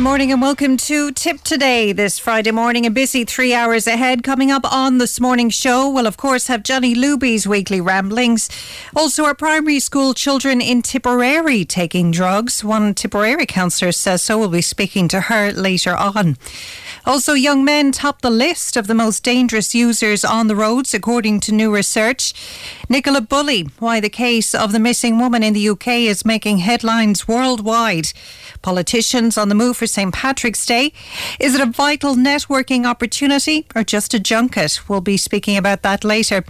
Good morning and welcome to Tip Today this Friday morning. A busy three hours ahead. Coming up on this morning's show, we'll of course have Johnny Luby's weekly ramblings. Also, our primary school children in Tipperary taking drugs. One Tipperary counsellor says so. We'll be speaking to her later on. Also, young men top the list of the most dangerous users on the roads, according to new research. Nicola Bulley, why the case of the missing woman in the UK is making headlines worldwide. Politicians on the move for St. Patrick's Day. Is it a vital networking opportunity or just a junket? We'll be speaking about that later.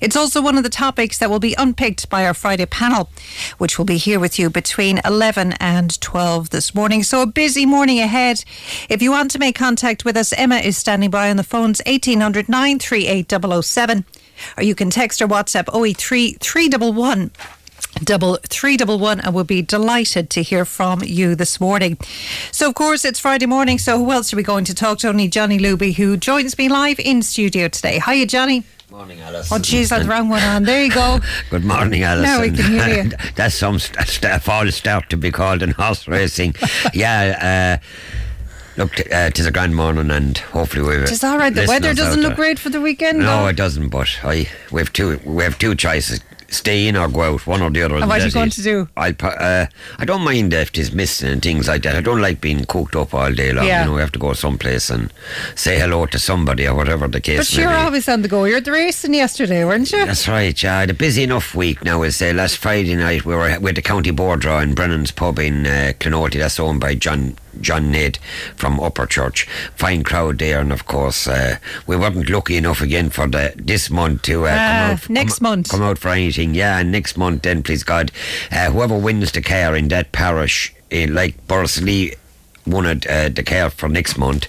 It's also one of the topics that will be unpicked by our Friday panel, which will be here with you between 11 and 12 this morning. So a busy morning ahead. If you want to make contact with us, Emma is standing by on the phones 1800 938 007 or you can text or WhatsApp 083 311 double three double one and we'll be delighted to hear from you this morning so of course it's friday morning so who else are we going to talk to only johnny luby who joins me live in studio today hiya johnny Morning, Alice. Oh, jeez, that's the wrong one on. There you go. Good morning, Alice. Now we can hear you. That's some st- st- false start to be called in horse racing. yeah, uh, look, uh, tis a grand morning, and hopefully we've. It's all right. The weather doesn't look great for the weekend. No, though. it doesn't. But I, we have two. We have two choices: stay in or go out. One or the other. And what are you going to do? I'll. Uh, I don't mind if it's missing and things like that. I don't like being cooked up all day long. Yeah. You know, we have to go someplace and say hello to somebody or whatever the case. But you're be. always on the go. You're at the racing yesterday, weren't you? That's right, yeah. I had a busy enough week now. Is uh, last Friday night we were with the county board draw in Brennan's pub in uh. That's owned by John John Ned from Upper Church. Fine crowd there, and of course uh, we weren't lucky enough again for the this month to uh, Ah, come out next come, month. come out for anything. Yeah, and next month then, please God, uh, whoever wins the car in that parish, uh, like Borsley won it, uh, the care for next month,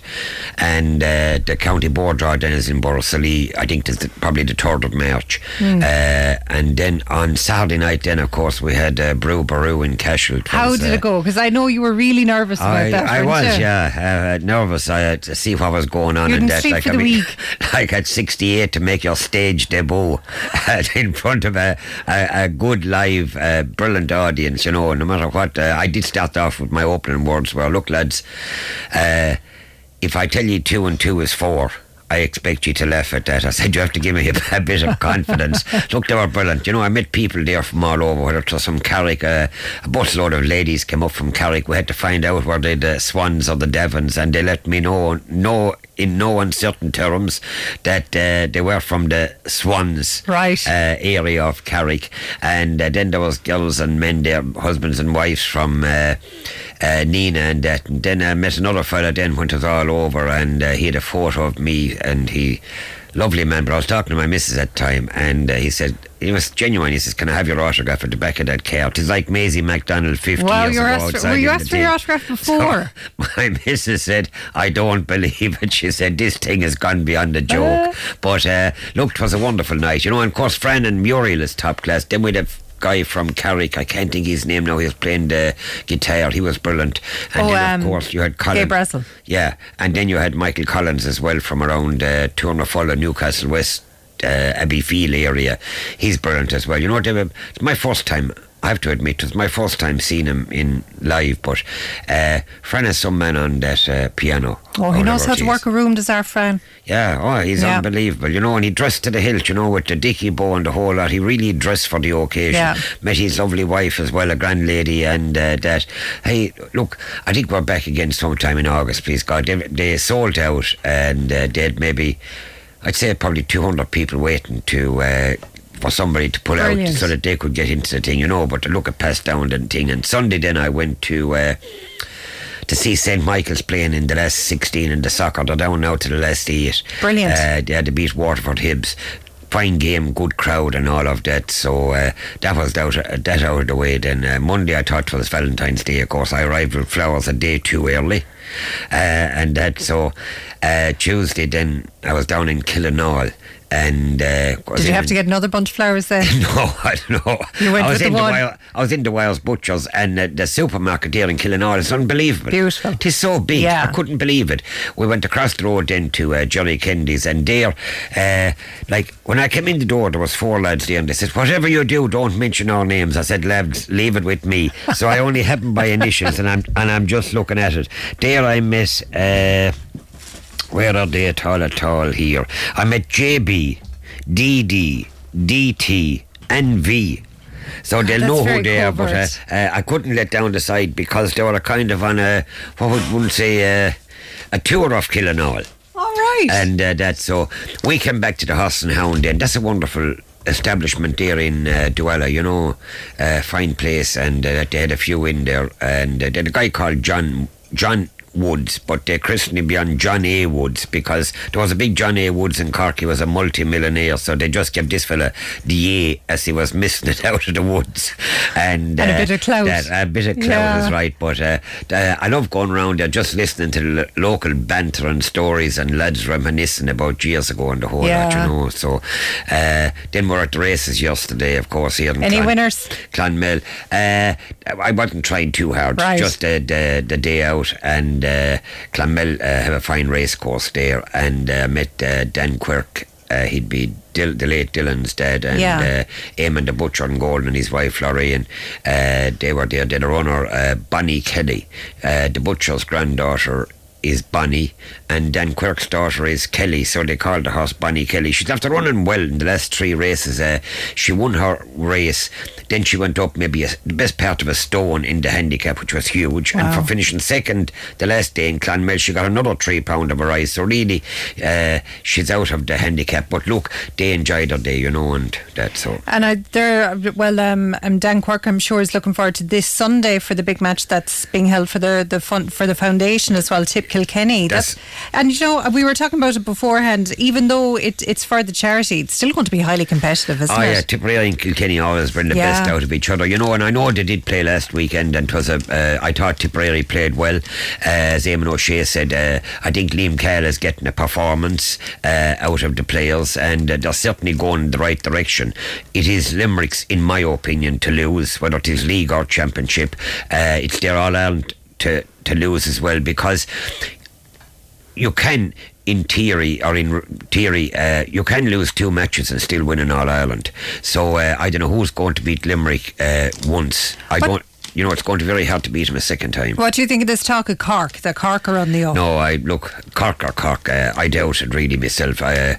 and uh, the county board draw then is in Borsley. I think it's probably the third of March, Hmm. uh, and then on Saturday night, then of course we had uh, Brú Ború in Cashel. How did uh, it go? Because I know you were really nervous about I, that. I was, you? yeah, uh, nervous. I had to see what was going on You in that. like, for I the mean, week. like at 68 to make your stage debut in front of a, a, a good live, uh, brilliant audience, you know, no matter what. Uh, I did start off with my opening words were, look, uh, if I tell you two and two is four, I expect you to laugh at that. I said, you have to give me a, a bit of confidence. Look, they were brilliant. You know, I met people there from all over, whether it was from Carrick, uh, a busload of ladies came up from Carrick. We had to find out were they the Swans or the Davins, and they let me know, know in no uncertain terms that uh, they were from the Swans Right. uh, area of Carrick. And uh, then there was girls and men there, husbands and wives from uh, uh, Nenagh and that. And then I met another fella then when it was all over and uh, he had a photo of me and he, lovely man, but I was talking to my missus at the time and uh, he said, he was genuine. He says, "Can I have your autograph at the back of that car?" It's like Maisie MacDonald fifty Wow, years you were ago. asked for- were you asked for your autograph before? So, my missus said, I don't believe it. She said, this thing has gone beyond a joke. Uh. but uh, look, it was a wonderful night. You know, and of course, Fran and Muriel is top class. Then we'd have guy from Carrick, I can't think his name now, he was playing the guitar, he was brilliant. And Oh, then, of um, course, you had Colin. Gabe Yeah, and then you had Michael Collins as well from around uh, Tournafulla, Newcastle West, uh, Abbeyfeale area. He's brilliant as well. You know, were, it's my first time. I have to admit, it was my first time seeing him in live, but uh, Fran has some man on that uh, piano. Oh, he knows how to work a room, does our friend. Yeah, oh, he's Yeah. unbelievable, you know, and he dressed to the hilt, you know, with the dicky bow and the whole lot. He really dressed for the occasion. Yeah. Met his lovely wife as well, a grand lady, and uh, that. Hey, look, I think we're back again sometime in August, please God. They, they sold out, and uh, they maybe, I'd say probably 200 people waiting to. Uh, for somebody to pull Brilliant. out so that they could get into the thing, you know, but to look at passed down and thing. And Sunday then I went to uh, to see St. Michael's playing in the last 16 in the soccer. They're down now to the last eight. Brilliant. Uh, they had to beat Waterford Hibs. Fine game, good crowd, and all of that. So uh, that was out, that out of the way. Then uh, Monday, I thought was Valentine's Day. Of course, I arrived with flowers a day too early, uh, and that. So Uh, Tuesday, then I was down in Killenaule. And uh, Did you in- have to get another bunch of flowers there? No, I don't know. You went I was with the in one. I was in the Wales Butchers and uh, the supermarket there in Killenaule is unbelievable. Beautiful. It is so big. Yeah. I couldn't believe it. We went across the road then to uh, Johnny Kennedy's and there, uh, like when I came in the door, there was four lads there and they said, "Whatever you do, don't mention our names." I said, "Lads, leave it with me." so I only have them by initials, and I'm and I'm just looking at it. There I met. Uh, where are they at all at all here? I met JB, DD, DT, and V. So they'll That's know who they are, but uh, uh, I couldn't let down the side because they were kind of on a, what would one say, uh, a tour of Killenaule. All right. And uh, that's so. We came back to the Horse and Hound, and that's a wonderful establishment there in uh, Dualla, you know, uh, fine place, and uh, they had a few in there, and uh, they had a guy called John John. Woods, but they christened him beyond John A. Woods because there was a big John A. Woods in Cork. He was a multi-millionaire, so they just kept this fella the A as he was missing it out of the woods. And, And a uh, bit of clout. that- a bit of clout Yeah. is right. But uh, uh, I love going around there just listening to local banter and stories and lads reminiscing about years ago and the whole lot, you know. So uh, then we're at the races yesterday, of course, here in Any Clon- winners? Clonmel. Uh, I wasn't trying too hard, Right. just the, the, the day out. And uh, Clonmel uh, have a fine race course there. And uh, met uh, Dan Quirk. Uh, he'd be Dil- the late Dylan's dad and Yeah. uh, Eamon the butcher and Golden and his wife Lorraine. Uh, they were there. Then a runner, uh, Bonnie Kelly, uh, the butcher's granddaughter. Is Bonnie and Dan Quirk's daughter is Kelly, so they called the horse Bonnie Kelly. She's after running well in the last three races. Uh, she won her race, then she went up maybe a, the best part of a stone in the handicap, which was huge. And for finishing second the last day in Clonmel, she got another three pound of a rise. So really, uh, she's out of the handicap. But look, they enjoyed her day, you know, and that so. And I, there, well, um, um, Dan Quirk, I'm sure, is looking forward to this Sunday for the big match that's being held for the the fun, for the foundation as well. Tip Kilkenny. That's- and you know, we were talking about it beforehand. Even though it, it's for the charity, it's still going to be highly competitive, isn't Oh it? yeah, Tipperary and Kilkenny always bring the Yeah. best out of each other, you know. And I know they did play last weekend, and 'twas a. Uh, I thought Tipperary played well, uh, as Eamon O'Shea said. Uh, I think Liam Cahill is getting a performance uh, out of the players, and uh, they're certainly going in the right direction. It is Limerick's, in my opinion, to lose, whether it is league or championship. Uh, it's their All Ireland to to lose as well because you can, in theory or in theory, uh, you can lose two matches and still win in All Ireland. So uh, I don't know who's going to beat Limerick uh, once. I But- don't. You know, it's going to be very hard to beat them a second time. What do you think of this talk of Cork? The Cork are on the up. No, I look Cork or Cork. Uh, I doubt it really myself. I.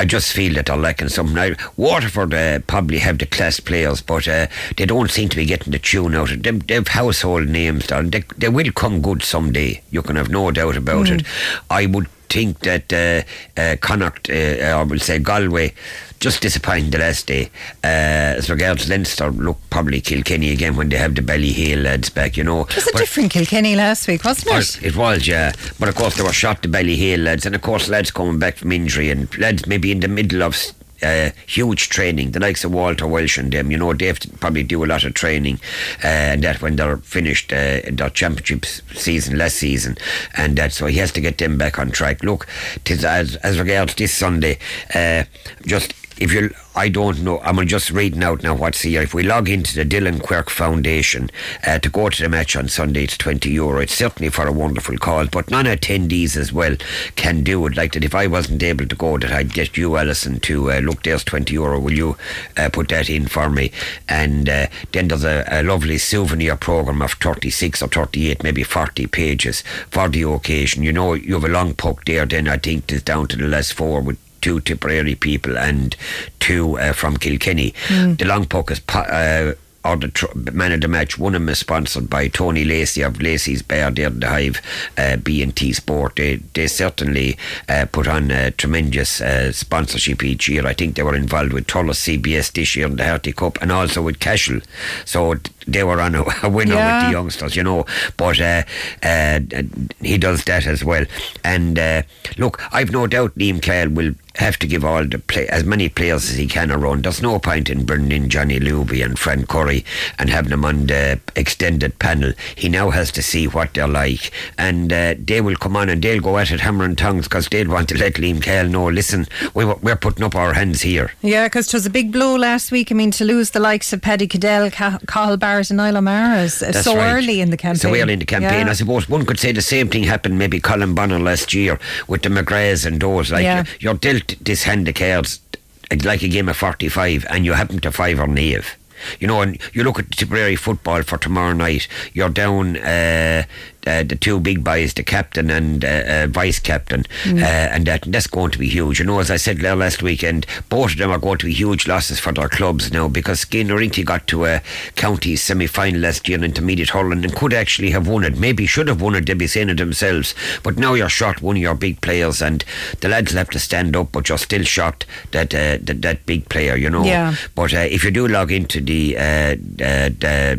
I just feel that they're lacking something. I, Waterford uh, probably have the class players, but uh, they don't seem to be getting the tune out of them. They've household names, and they, they will come good someday. You can have no doubt about it. I would think that uh, uh, Connacht, uh, or we'll say Galway, just disappointing the last day. Uh, as regards Leinster, look, probably Kilkenny again when they have the belly Ballyhale lads back, you know. It was a But- different Kilkenny last week, wasn't it? it was, yeah. But of course, they were shot to Ballyhale lads, and of course, lads coming back from injury, and lads maybe in the middle of uh, huge training, the likes of Walter Walsh and them, you know, they have to probably do a lot of training, uh, and that when they're finished uh, their championship season, last season, and that so he has to get them back on track. Look, tis as as regards this Sunday, uh, just if you I don't know. I'm just reading out now what's here. If we log into the Dylan Quirk Foundation uh, to go to the match on Sunday, it's 20 euro. It's certainly for a wonderful cause, but non attendees as well can do it. Like that, if I wasn't able to go, that I'd get you, Alison, to uh, look, there's 20 euro. Will you uh, put that in for me? And uh, then there's a, a lovely souvenir program of 36 or 38, maybe 40 pages for the occasion. You know, you have a long puck there, then I think it's down to the last four with two Tipperary people and two uh, from Kilkenny. The long puck is. Uh, or the tr- man of the match, one of them is sponsored by Tony Lacey of Lacey's Bear there in the Hive, uh, B&T Sport. They, they certainly uh, put on a tremendous uh, sponsorship each year. I think they were involved with Thurles CBS this year in the Harty Cup and also with Cashel. So they were on a, a winner Yeah. with the youngsters, you know. But uh, uh, he does that as well. And uh, look, I've no doubt Liam Cahill will have to give all the play as many players as he can around. There's no point in bringing in Johnny Luby and Fran Curry and having them on the extended panel. He now has to see what they're like, and uh, they will come on and they'll go at it hammer and tongs because they'll want to let Liam Cahill know. Listen, we, were- we're putting up our hands here. Yeah, because it was a big blow last week. I mean, to lose the likes of Paddy Cadell, Ca- Cathal Barrett, and Niall O'Meara uh, so right. early in the campaign. So early in the campaign. Yeah. I suppose one could say the same thing happened maybe Colm Bonnar last year with the McGraths and those. Like Yeah. you're dealt this hand of cards like a game of 45 and you happen to five or knave. You know, and you look at Tipperary football for tomorrow night. You're down uh, uh, the two big boys, the captain and uh, uh, vice captain, Mm. uh, and that that's going to be huge. You know, as I said last weekend, both of them are going to be huge losses for their clubs now because Skinner got to a county semi final last year in intermediate Holland and could actually have won it. Maybe should have won it. They'd be saying it themselves. But now you're short one of your big players, and the lads will have to stand up. But you're still short that uh, that, that big player. You know. Yeah. But uh, if you do log into the uh, the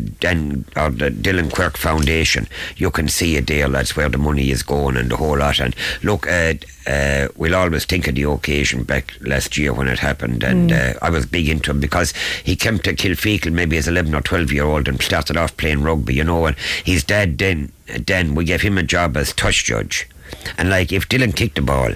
or the Dylan Quirk Foundation, you can see a deal that's where the money is going and the whole lot. And look, uh, uh, we'll always think of the occasion back last year when it happened, and uh, I was big into him because he came to Kilfeacle maybe as eleven or twelve year old and started off playing rugby, you know. And his dad then then we gave him a job as touch judge. And like if Dylan kicked the ball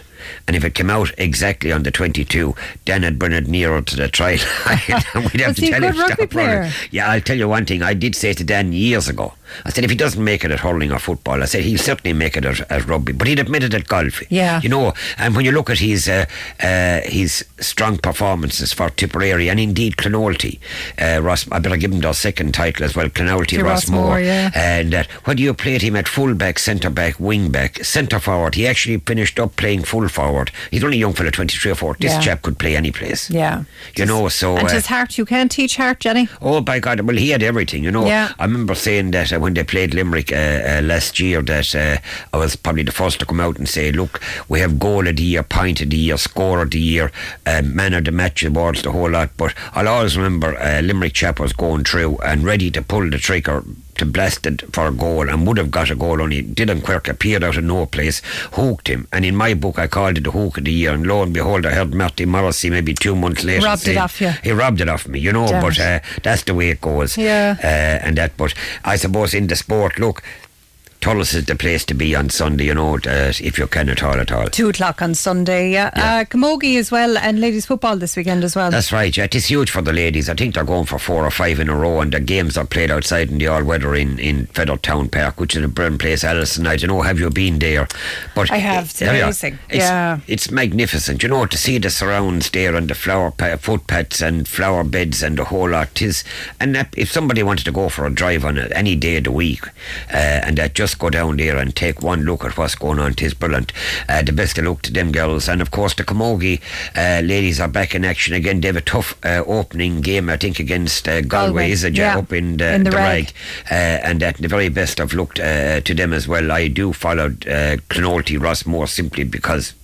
and if it came out exactly on the 22, then I'd bring it nearer to the try line. and we'd have to tell him stop running. player? Yeah, I'll tell you one thing. I did say to Dan years ago. I said if he doesn't make it at hurling or football, I said he'll certainly make it at, at rugby. But he'd admitted at golf. Yeah. You know, and when you look at his uh, uh, his strong performances for Tipperary and indeed Clonoulty, uh, Ross, I better give him their second title as well, Clonoulty To Ross Rossmore, Moore. yeah. And uh, whether you played him at full back, centre back, wing back, centre forward, he actually finished up playing full forward. He's only a young fella, 23 or 4. This Yeah. chap could play any place. Yeah. You know, so. And uh, his heart, you can't teach heart, Jenny. Oh by God! Well, he had everything, you know. Yeah. I remember saying that uh, when they played Limerick uh, uh, last year, that uh, I was probably the first to come out and say, "Look, we have goal of the year, point of the year, score of the year, um, man of the match awards, the whole lot." But I'll always remember uh, Limerick chap was going through and ready to pull the trigger to blast it for a goal and would have got a goal only Dylan Quirk appeared out of no place hooked him and in my book I called it the hook of the year and lo and behold I heard Marty Morrissey maybe two months later Robbed it off you. he robbed it off me you know Damn but uh, that's the way it goes. Yeah. Uh, and that, but I suppose in the sport, look, Thurles is the place to be on Sunday, you know, uh, if you can at all, at all. Two o'clock on Sunday. Yeah. Yeah. Uh, Camogie as well, and ladies football this weekend as well. That's right, yeah. It is huge for the ladies. I think they're going for four or five in a row, and the games are played outside in the all weather in, in Fethard Town Park, which is a brilliant place. Alison, I don't know, have you been there? But I have. It's amazing. It's, Yeah. It's magnificent, you know, to see the surrounds there and the flower pa- footpaths and flower beds and the whole lot. Tis, and that, if somebody wanted to go for a drive on it any day of the week, uh, and that just go down there and take one look at what's going on, tis brilliant. Uh, the best of luck to them girls. And of course, the Camogie uh, ladies are back in action again. They have a tough uh, opening game, I think, against uh, Galway, Galway, is it? yeah. Up in the, In the the rag. rag. Uh, and that the very best of luck uh, to them as well. I do follow uh, Ross more simply because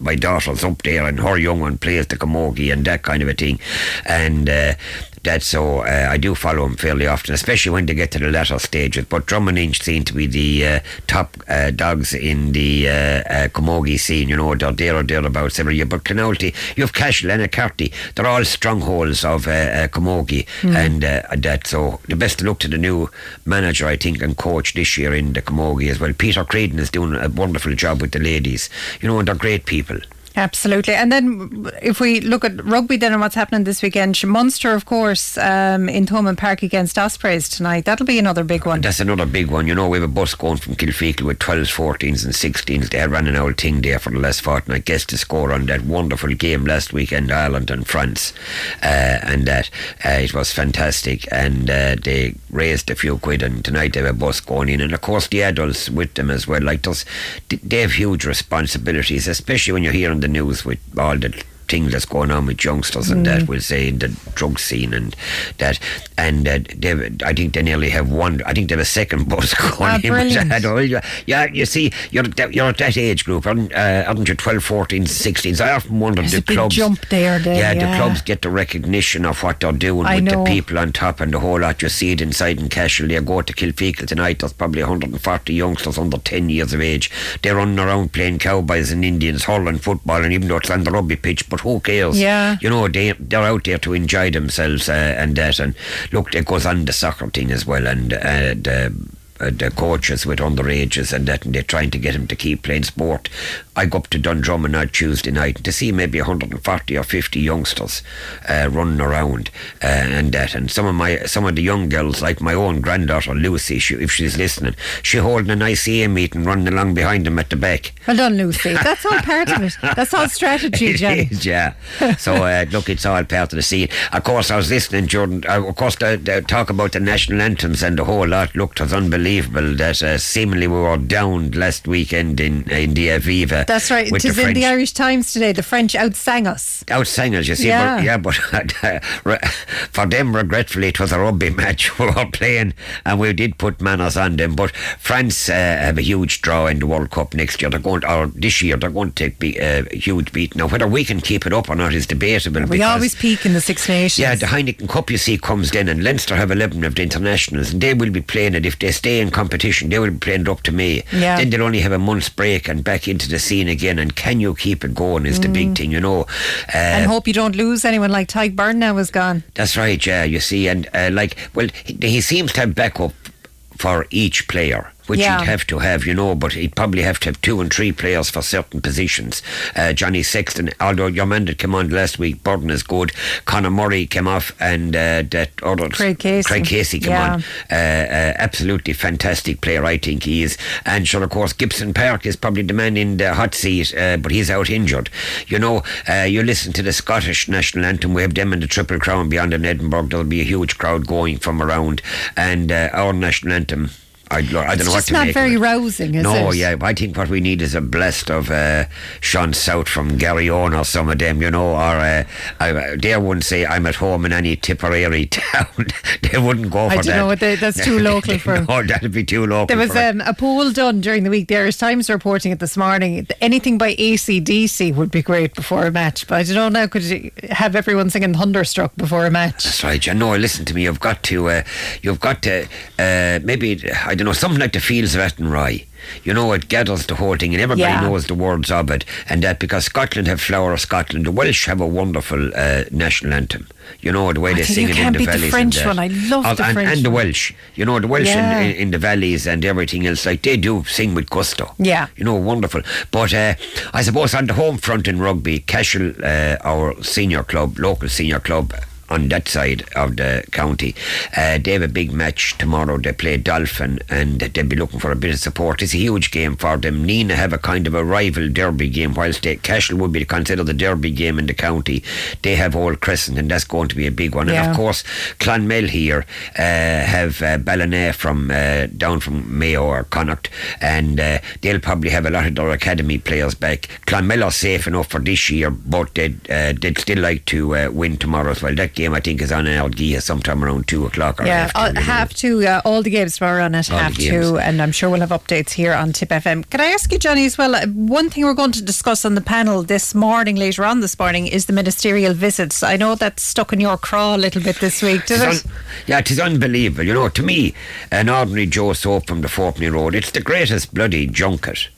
my daughter's up there and her young one plays the camogie and that kind of a thing. And uh, that's so uh, I do follow them fairly often, especially when they get to the latter stages. But Drom and Inch seem to be the uh, top uh, dogs in the uh, uh, camogie scene. You know, they're there or thereabouts every year. But Clonoulty, you have Cashel and Carty. They're all strongholds of uh, camogie. And uh, that so the best luck to the new manager, I think, and coach this year in the camogie as well. Peter Creedon is doing a wonderful job with the ladies. You know, and they're great people. Absolutely. And then if we look at rugby then and what's happening this weekend, Munster, of course, um, in Thomond Park against Ospreys tonight. That'll be another big one. That's another big one. You know, we have a bus going from Kilfeacle with 12s, 14s, and 16s. They ran an old thing there for the last fortnight. Guess to score on that wonderful game last weekend, Ireland and France. Uh, and that uh, it was fantastic. And uh, they raised a few quid, and tonight they have a bus going in. And of course, the adults with them as well. Like, those, they have huge responsibilities, especially when you're here hearing the news with all the thing that's going on with youngsters and Mm. that we'll say in the drug scene and that and uh, they, I think they nearly have one. I think they have a second bus going Ah, in. yeah, you see, you're at that, you're at that age group, aren't, uh, aren't you? 12, 14, 16. So I often wonder There's the a big clubs. jump there then, yeah, yeah. the clubs get the recognition of what they're doing I with know. the people on top and the whole lot. You see it inside in Cashel. You go to Kilfeacle tonight. There's probably 140 youngsters under 10 years of age. They're running around playing cowboys and Indians, hurling football, and even though it's on the rugby pitch, but who cares? Yeah. You know, they they're out there to enjoy themselves uh, and that. And look, it goes on the soccer thing as well, and uh, the. Uh, the coaches with underages and that, and they're trying to get him to keep playing sport. I go up to Dundrum on Tuesday night to see maybe 140 or 50 youngsters uh, running around uh, and that. And some of my some of the young girls, like my own granddaughter Lucy, she, if she's listening, she holding an ICA meeting, running along behind them at the back. Well done, Lucy. That's all part of it. That's all strategy, It Jenny. is, yeah. So uh, look, it's all part of the scene. Of course, I was listening, Jordan. Uh, of course, the, the talk about the national anthems and the whole lot. Looked it was unbelievable that uh, seemingly we were down last weekend in in the Aviva. That's right. It is the in the Irish Times today. The French outsang us. Outsang us, you see, Yeah. but, yeah, but uh, for them, regretfully, it was a rugby match we were playing, and we did put manners on them. But France uh, have a huge draw in the World Cup next year. They're going, or this year, they're going to take be, uh, a huge beat. Now, whether we can keep it up or not is debatable. We always peak in the Six Nations. yeah, the Heineken Cup, you see, comes then, and Leinster have 11 of the internationals, and they will be playing it. If they stay in competition, they will be playing up to May. Yeah. Then they'll only have a month's break and back into the scene again. And can you keep it going is the big thing, you know. Uh, and hope you don't lose anyone like Tadhg Beirne now is gone. that's right, yeah, you see. And, uh, like, well, he, he seems to have backup for each player. Which Yeah. he'd have to have, you know, but he'd probably have to have two and three players for certain positions. Uh, Johnny Sexton, although your man that came on last week, Burton is good. Conor Murray came off, and uh, that other Craig Casey. Craig Casey came Yeah. on. Uh, uh, absolutely fantastic player, I think he is. And sure, of course, Gibson Park is probably the man in the hot seat, uh, but he's out injured. You know, uh, you listen to the Scottish national anthem, we have them in the Triple Crown beyond in Edinburgh. There'll be a huge crowd going from around. And uh, our national anthem. I, I don't It's know what to not make of very rousing, is no, it? yeah, I think what we need is a blast of uh, Sean South from Garryowen or some of them, you know, or uh, I, they wouldn't say I'm at home in any Tipperary town. they wouldn't go for I don't know what they- that's too local for. No, that'd be too local. There was um, a poll done during the week. The Irish Times reporting it this morning. Anything by ACDC would be great before a match. But I don't know now, could you have everyone singing Thunderstruck before a match? That's right. You know, listen to me. You've got to, uh, you've got to, uh, maybe I don't know, something like the Fields of Athenry. You know, it gathers the whole thing, and everybody Yeah. knows the words of it. And that because Scotland have Flower of Scotland, the Welsh have a wonderful uh, national anthem. You know the way I they sing it in the beat the valleys. French and that. one. I love Oh, the and, French and the. Welsh. You know the Welsh Yeah. in, in, in the valleys and everything else. Like they do sing with gusto. Yeah. You know, wonderful. But uh, I suppose on the home front in rugby, Cashel, uh, our senior club, local senior club, on that side of the county. Uh, they have a big match tomorrow. They play Dolphin and they'll be looking for a bit of support. It's a huge game for them. Nenagh have a kind of a rival derby game, whilst they, Cashel would be considered the derby game in the county. They have Old Crescent and that's going to be a big one. And of course, Clonmel here uh, have uh, Ballina from uh, down from Mayo or Connacht and uh, they'll probably have a lot of their academy players back. Clonmel are safe enough for this year, but they'd, uh, they'd still like to uh, win tomorrow as well. That game, I think, is on Algia sometime around 2 o'clock or Yeah, uh, you know. half two. Uh, all the games tomorrow on at All half two, and I'm sure we'll have updates here on Tip FM. Can I ask you, Johnny, as well? uh, One thing we're going to discuss on the panel this morning, later on this morning, is the ministerial visits. I know that's stuck in your craw a little bit this week, does it? un- yeah, it is unbelievable. You know, to me, an ordinary Joe Soap from the Fourpenny Road, it's the greatest bloody junket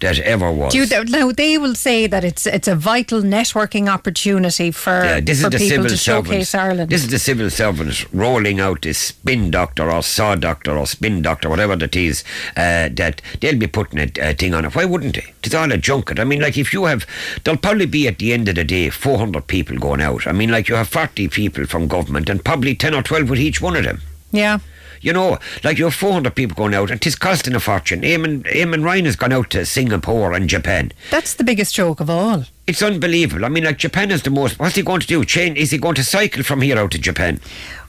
that ever was. You, now they will say that it's it's a vital networking opportunity for, Yeah, this for is the people civil to servants. showcase Ireland. This is the civil servants rolling out this spin doctor or saw doctor or spin doctor, whatever that is, uh, that they'll be putting a, a thing on it. Why wouldn't they? It's all a junket. I mean, like if you have, there'll probably be at the end of the day 400 people going out. I mean, like you have 40 people from government and probably 10 or 12 with each one of them. Yeah. You know, like you have 400 people going out and it's costing a fortune. Eamon, Eamon Ryan has gone out to Singapore and Japan. That's the biggest joke of all. It's unbelievable. I mean, like Japan is the most. What's he going to do? Chain? Is he going to cycle from here out to Japan?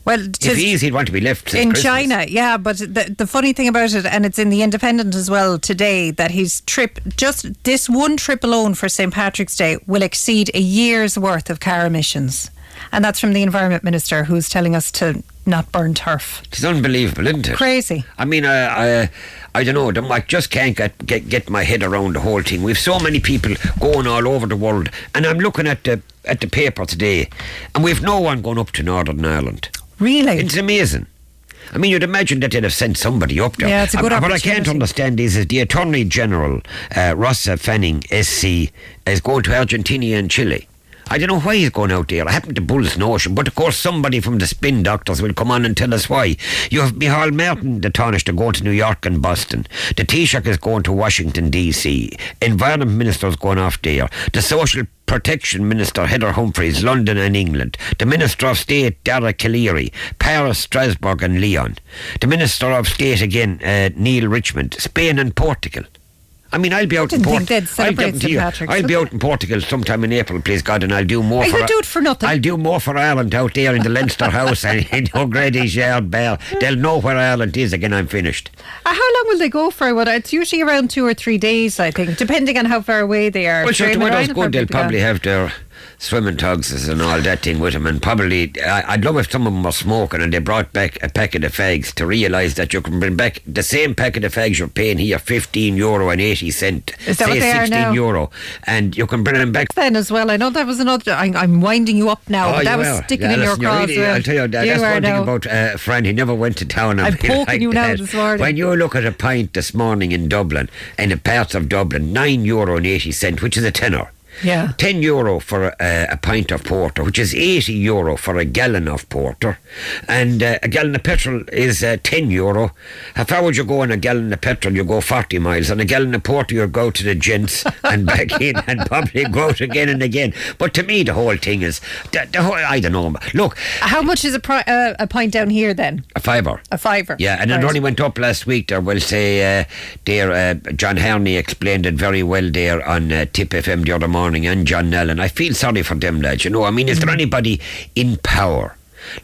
Well, If he is, he'd want to be left in Christmas. China, yeah. But the, the funny thing about it, and it's in the Independent as well today, that his trip, just this one trip alone for St Patrick's Day, will exceed a year's worth of car emissions. And that's from the Environment Minister, who's telling us to not burn turf. It's unbelievable, isn't it? Crazy. I mean, I, I, I don't know. I just can't get, get get my head around the whole thing. We've so many people going all over the world, and I'm looking at the at the paper today, and we've no one going up to Northern Ireland. Really? It's amazing. I mean, you'd imagine that they'd have sent somebody up there. Yeah, it's a good Uh, What I can't understand is that the Attorney General, uh, Rossa Fanning, SC, is going to Argentina and Chile. I don't know why he's going out there. I happen to Bull's notion, but of course somebody from the spin doctors will come on and tell us why. You have Micheál Martin, the Taoiseach, are going to New York and Boston. The Taoiseach is going to Washington, D.C. Environment Minister's going off there. The Social Protection Minister, Heather Humphreys, London and England. The Minister of State, Dara Calleary, Paris, Strasbourg and Lyon. The Minister of State again, uh, Neale Richmond, Spain and Portugal. I mean, I'll be out in didn't think Portugal. St. Patrick's, I'll be out in Portugal sometime in April, please God, and I'll do more you do it for nothing? I'll do more for Ireland out there in the Leinster House and in O'Grady's Yard Bell. They'll know where Ireland is again. I'm finished. Uh, How long will they go for? What it's usually around two or three days, I think, depending on how far away they are. Well, sure, During the the weather's Rhine, good. They'll probably have their swimming togs and all that thing with them, and probably I, I'd love if some of them were smoking and they brought back a packet of fags to realise that you can bring back the same packet of fags you're paying here, fifteen euro and eighty cent, Is that say what they are sixteen now? euro, and you can bring them back. Then as well, I know that was another. I, I'm winding you up now, Oh, but that was are. sticking Yeah, in your listen, you craw really-. I'll tell you, that, You that's are one thing now. about uh, Fran. He never went to town. I'm poking like you now this morning. When you look at a pint this morning in Dublin, in the parts of Dublin, nine euro and eighty cent, which is a tenner. Yeah. 10 euro for a, a pint of porter, which is 80 euro for a gallon of porter. And uh, a gallon of petrol is uh, 10 euro. How far would you go on a gallon of petrol? You go 40 miles. On a gallon of porter, you go to the gents and back in and probably go out again and again. But to me, the whole thing is, the, the whole, I don't know. Look, How much is a, pri- uh, a pint down here then? a fiver. A fiver. Yeah, and it only went up last week. There, will say, uh, there, uh, John Herney explained it very well there on uh, Tip FM the other morning, and John Nellen. I feel sorry for them lads. You know, I mean, is there Mm. anybody in power?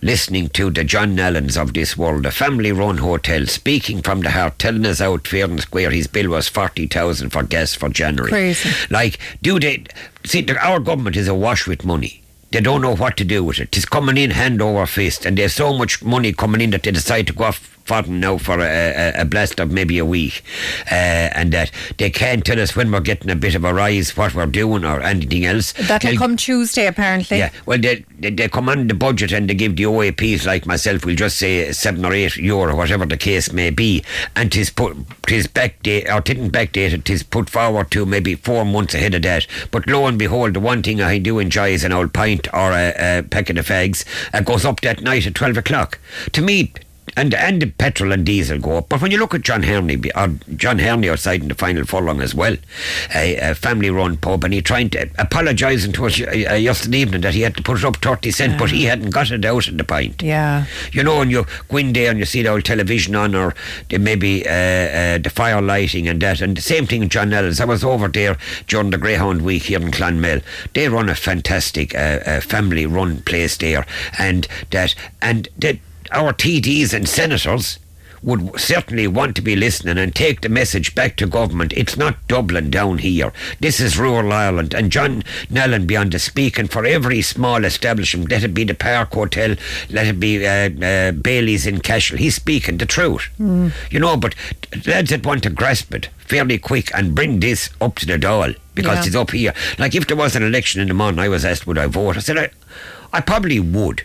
Listening to the John Nellens of this world, a family-run hotel, speaking from the heart, telling us out fair and square his bill was forty thousand for gas for January. Crazy. Like, do they see? The, our government is awash with money. They don't know what to do with it. It's coming in hand over fist, and there's so much money coming in that they decide to go off fodden now for a, a, a blast of maybe a week, uh, and that they can't tell us when we're getting a bit of a rise, what we're doing, or anything else. That'll They'll- come Tuesday, apparently. yeah, well, they, they, they come on the budget and they give the OAPs like myself, we'll just say seven or eight euro, whatever the case may be, and tis put, tis back backdate, or tidn't backdated, tis put forward to maybe four months ahead of that. But lo and behold, the one thing I do enjoy is an old pint or a, a packet of fags. It goes up that night at 12 o'clock. To me, and and the petrol and diesel go up. But when you look at John Herney, or John Herney outside in the final furlong as well, a, a family-run pub, and he trying to apologising to us uh, uh, yesterday evening that he had to put it up thirty cent, but he hadn't got it out in the pint. Yeah. You know, and you go in there and you see the old television on, or the, maybe uh, uh, the fire lighting and that. And the same thing with John Ellis. I was over there during the Greyhound Week here in Clonmel. They run a fantastic uh, uh, family-run place there, and that and that our TDs and senators would certainly want to be listening and take the message back to government. It's not Dublin down here. This is rural Ireland. And John Nellen beyond the speaking for every small establishment, let it be the Park Hotel, let it be uh, uh, Bailey's in Cashel. He's speaking the truth. You know, but lads that want to grasp it fairly quick and bring this up to the doll because Yeah. it's up here. Like if there was an election in the morning, I was asked would I vote. I said I, I probably would.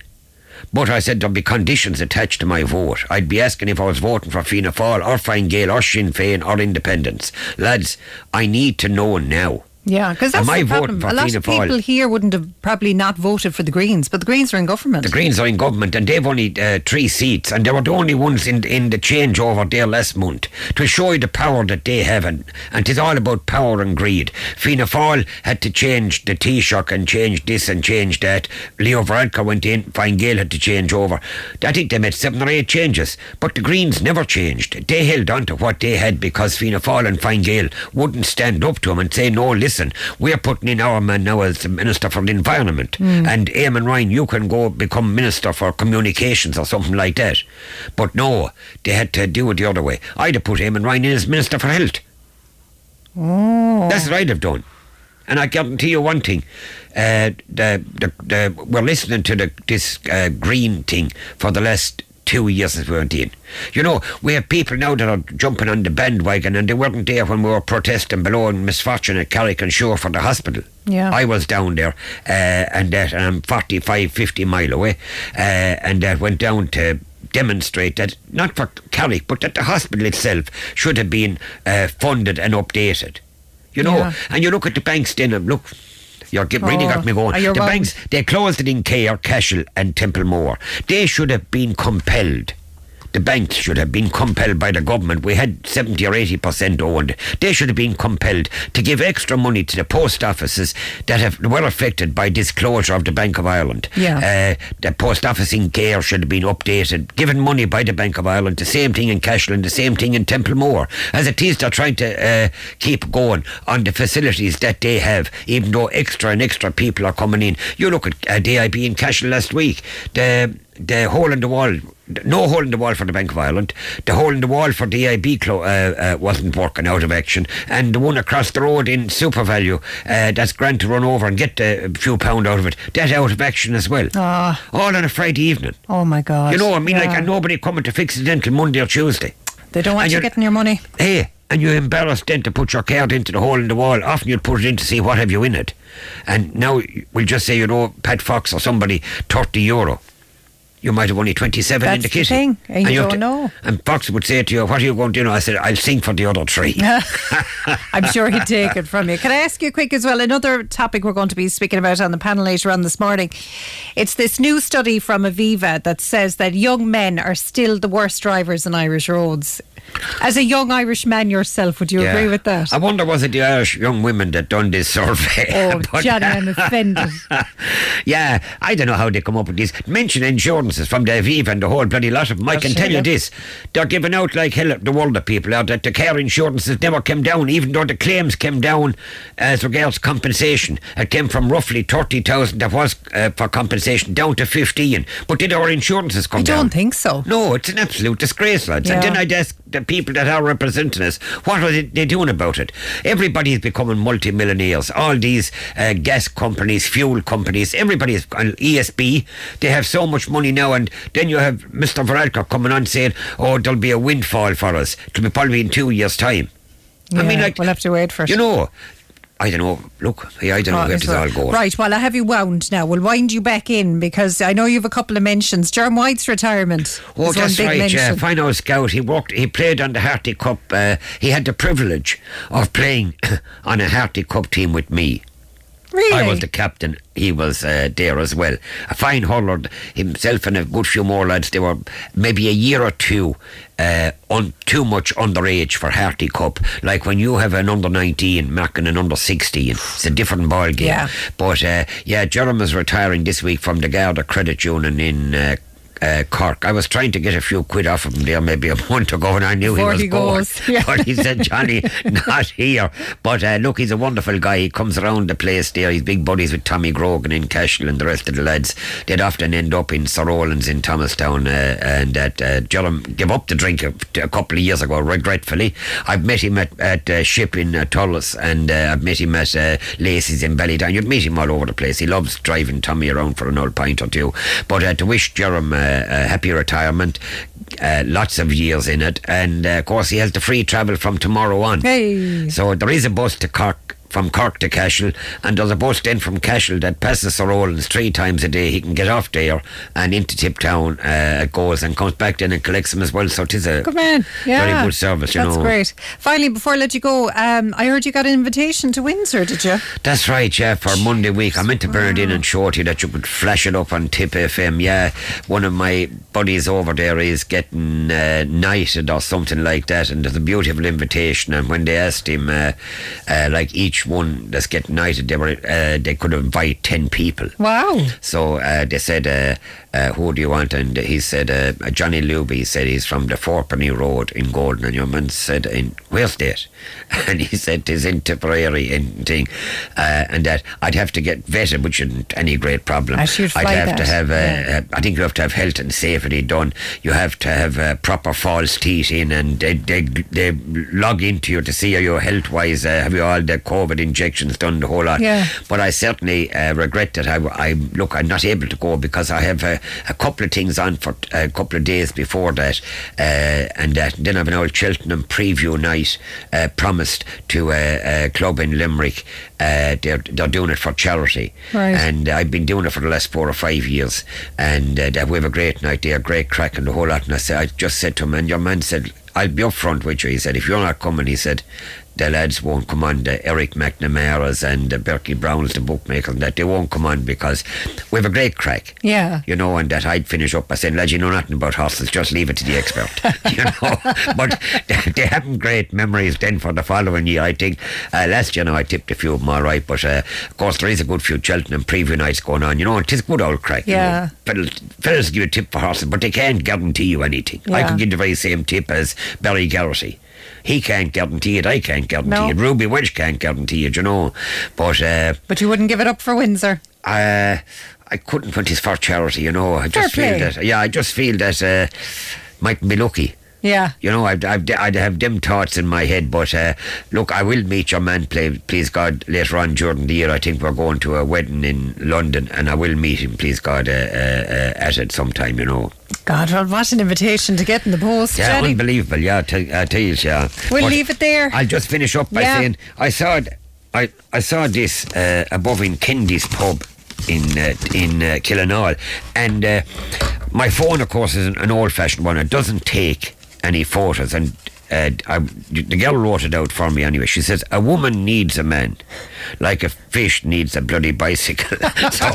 But I said there'd be conditions attached to my vote. I'd be asking if I was voting for Fianna Fáil or Fine Gael or Sinn Féin or Independence. Lads, I need to know now. Yeah, because that's I the problem. for A lot Fianna of people Fáil? here wouldn't have probably not voted for the Greens, but the Greens are in government. The Greens are in government and they've only uh, three seats and they were the only ones in in the changeover there last month to show you the power that they have and, and it's all about power and greed. Fianna Fáil had to change the Taoiseach and change this and change that. Leo Varadkar went in, Fine Gael had to change over. I think they made seven or eight changes but the Greens never changed. They held on to what they had because Fianna Fáil and Fine Gael wouldn't stand up to them and say no listen listen, we're putting in our man now as the Minister for the Environment. And Eamon Ryan, you can go become Minister for Communications or something like that. But no, they had to do it the other way. I'd have put Eamon Ryan in as Minister for Health. Oh. That's what I'd have done. And I guarantee you one thing: uh, the, the, the, we're listening to the, this uh, green thing for the last two years as we went in. You know, we have people now that are jumping on the bandwagon, and they weren't there when we were protesting below in misfortune at Carrick-on-Suir for the hospital. Yeah. I was down there, uh, and that and I'm 45, 50 mile away, uh, and that went down to demonstrate that not for Carrick, but that the hospital itself should have been uh, funded and updated. You know, Yeah. and you look at the banks then and look, you're get, really Oh, got me going. The wrong? banks, they closed it in Cahir, Cashel and Templemore. They er should have been compelled. The banks should have been compelled by the government. We had 70 or 80% owned. They should have been compelled to give extra money to the post offices that have, were affected by this closure of the Bank of Ireland. Yeah. Uh, the post office in Cahir should have been updated, given money by the Bank of Ireland. The same thing in Cashel and the same thing in Templemore. As it is, they're trying to uh, keep going on the facilities that they have, even though extra and extra people are coming in. You look at uh, DIB in Cashel last week. The the hole in the wall, no hole in the wall for the Bank of Ireland. The hole in the wall for DIB clo- uh, uh, wasn't working out of action, and the one across the road in SuperValu, uh, that's grand to run over and get a few pound out of it. That out of action as well. Ah. All on a Friday evening. Oh my God. You know, I mean, like, Yeah. and nobody coming to fix it until Monday or Tuesday. They don't want and you getting your money. Hey, and you're embarrassed then to put your card into the hole in the wall. Often you'll put it in to see what have you in it. And now we'll just say, you know, Pat Fox or somebody, 30 euro. You might have only 27 in That's the the kitty. thing, and you have don't know. And Fox would say to you, what are you going to do? I said, I'll sing for the other three. I'm sure he'd take it from you. Can I ask you quick as well? Another topic we're going to be speaking about on the panel later on this morning. It's this new study from Aviva that says that young men are still the worst drivers on Irish roads. As a young Irish man yourself, would you Yeah. agree with that? I wonder was it the Irish young women that done this survey? Oh, But- Johnny, I'm offended. yeah, I don't know how they come up with these. Mention insurances from the Aviva and the whole bloody lot of them. I can tell you this. They're giving out like hell the world of people out that the car insurances never came down, even though the claims came down as regards compensation. It came from roughly 30,000 that was uh, for compensation down to 15. But did our insurances come I down? I don't think so. No, it's an absolute disgrace, lads. And then I'd ask the people that are representing us, what are they, doing about it? Everybody is becoming multimillionaires. All these uh, gas companies, fuel companies, everybody is on ESB. They have so much money now, and then you have Mr. Varadkar coming on saying, "Oh, there'll be a windfall for us. It'll be probably in two years' time." I mean, like we'll have to wait for. You know, I don't know. Look, I don't know where this all going. Right, well, I have you wound now. We'll wind you back in because I know you have a couple of mentions. Jerm White's retirement. Oh, that's big right. Yeah, fine old scout. He worked. He played on the Harty Cup. Uh, he had the privilege of playing on a Harty Cup team with me. Really? I was the captain. He was uh, there as well. A fine hurler himself and a good few more lads. They were maybe a year or two uh, on too much underage for Harty Cup. Like when you have an under nineteen marking an under sixteen, it's a different ball game. Yeah. But uh, yeah, Jeremy's retiring this week from the Garda Credit Union in. Uh, Cork. I was trying to get a few quid off of him there maybe a month ago and I knew Before he was he bored. yeah. But he said, Johnny, not here. But uh, look, he's a wonderful guy. He comes around the place there. He's big buddies with Tommy Grogan in Cashel and the rest of the lads. They'd often end up in Sir Roland's in Thomastown. Uh, and that uh, gave up the drink a, a couple of years ago, regretfully. I've met him at, at uh, Ship in uh, Thurles and uh, I've met him at uh, Lacey's in Ballydown. You'd meet him all over the place. He loves driving Tommy around for an old pint or two. But uh, to wish Jerem uh, a happy retirement, uh, lots of years in it. And uh, of course, he has the free travel from tomorrow on. Hey. So there is a bus to Cork from Cork to Cashel, and there's a bus then from Cashel that passes Sir Roland's three times a day. He can get off there and into Tiptown. Uh, goes and comes back then and collects him as well. So it is a Good man. Yeah. very good service. You That's know. great. Finally, before I let you go, um, I heard you got an invitation to Windsor, did you? That's right, yeah, for Monday week. I meant to burn it in and show it to you that you could flash it up on Tip FM. Yeah, one of my buddies over there is getting uh, knighted or something like that, and there's a beautiful invitation. And when they asked him, uh, uh, like each each one that's getting knighted, they were uh, they could invite ten people. Wow. So uh, they said, uh, uh, "Who do you want?" And he said, uh, "Johnny Luby." Said he's from the Fourpenny Road in Golden. And your man said, "In where's that?" And he said, "Tis in Tipperary and thing." Uh, and that I'd have to get vetted, which isn't any great problem. As you'd I'd have to that, have. Uh, yeah. I think you have to have health and safety done. You have to have uh, proper false teeth in, and they, they they log into you to see how you're health wise. Uh, have you all the COVID injections done? The whole lot. Yeah. But I certainly uh, regret that I, I look. I'm not able to go because I have uh, a couple of things on for a couple of days before that, uh, and that then I have an old Cheltenham preview night uh, promised to a, a club in Limerick. Uh, they're they're doing it for charity, Right. and I've been doing it for the last four or five years, and uh, that we have a great night there, great crack and the whole lot. And I said, I just said to him, and your man said, I'll be up front with you. He said, if you're not coming, he said, the lads won't come on, the Eric McNamara's and the Berkeley Browns, the bookmakers, and that they won't come on because we have a great crack. Yeah. You know, and that I'd finish up by saying, lads, you know nothing about horses, just leave it to the expert. you know, but they, they haven't great memories then for the following year, I think. Uh, last year, I tipped a few of them all right, but uh, of course, there is a good few Cheltenham preview nights going on, you know, and it is good old crack. you know. Yeah. Fellas, give a tip for horses, but they can't guarantee you anything. I could give the very same tip as Barry Geraghty. He can't guarantee it, I can't guarantee No. it. Ruby Walsh can't guarantee it, you know. But uh, But you wouldn't give it up for Windsor. uh, I couldn't put his for charity, you know. I just Fair feel play. that, yeah, I just feel that uh, mightn't be lucky. Yeah. You know, I'd, I'd, I'd have them thoughts in my head, but uh, look, I will meet your man, play, please God, later on during the year. I think we're going to a wedding in London, and I will meet him, please God, uh, uh, uh, at it sometime, you know. God, well, what an invitation to get in the post, Yeah, Jenny. unbelievable, yeah, t- I tell you, yeah. We'll But leave it there. I'll just finish up by Yeah. saying I saw it- I I saw this uh, above in Kendy's pub in uh, in uh, Killenaule, and uh, my phone, of course, is an, an old-fashioned one. It doesn't take any photos, and uh, I, the girl wrote it out for me anyway. She says a woman needs a man, like a fish needs a bloody bicycle. so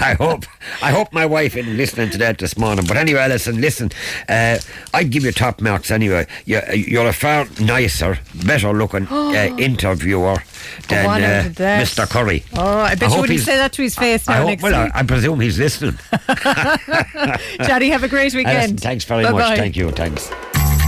I hope I hope my wife isn't listening to that this morning. But anyway, listen, listen. Uh, I'd give you top marks anyway. You're, you're a far nicer, better looking uh, interviewer than uh. Mr. Curry. Oh, I bet you wouldn't say that to his face I now hope, next well, I. I presume he's listening. Johnny, have a great weekend. listen, thanks very Bye-bye. much. Thank you. Thanks.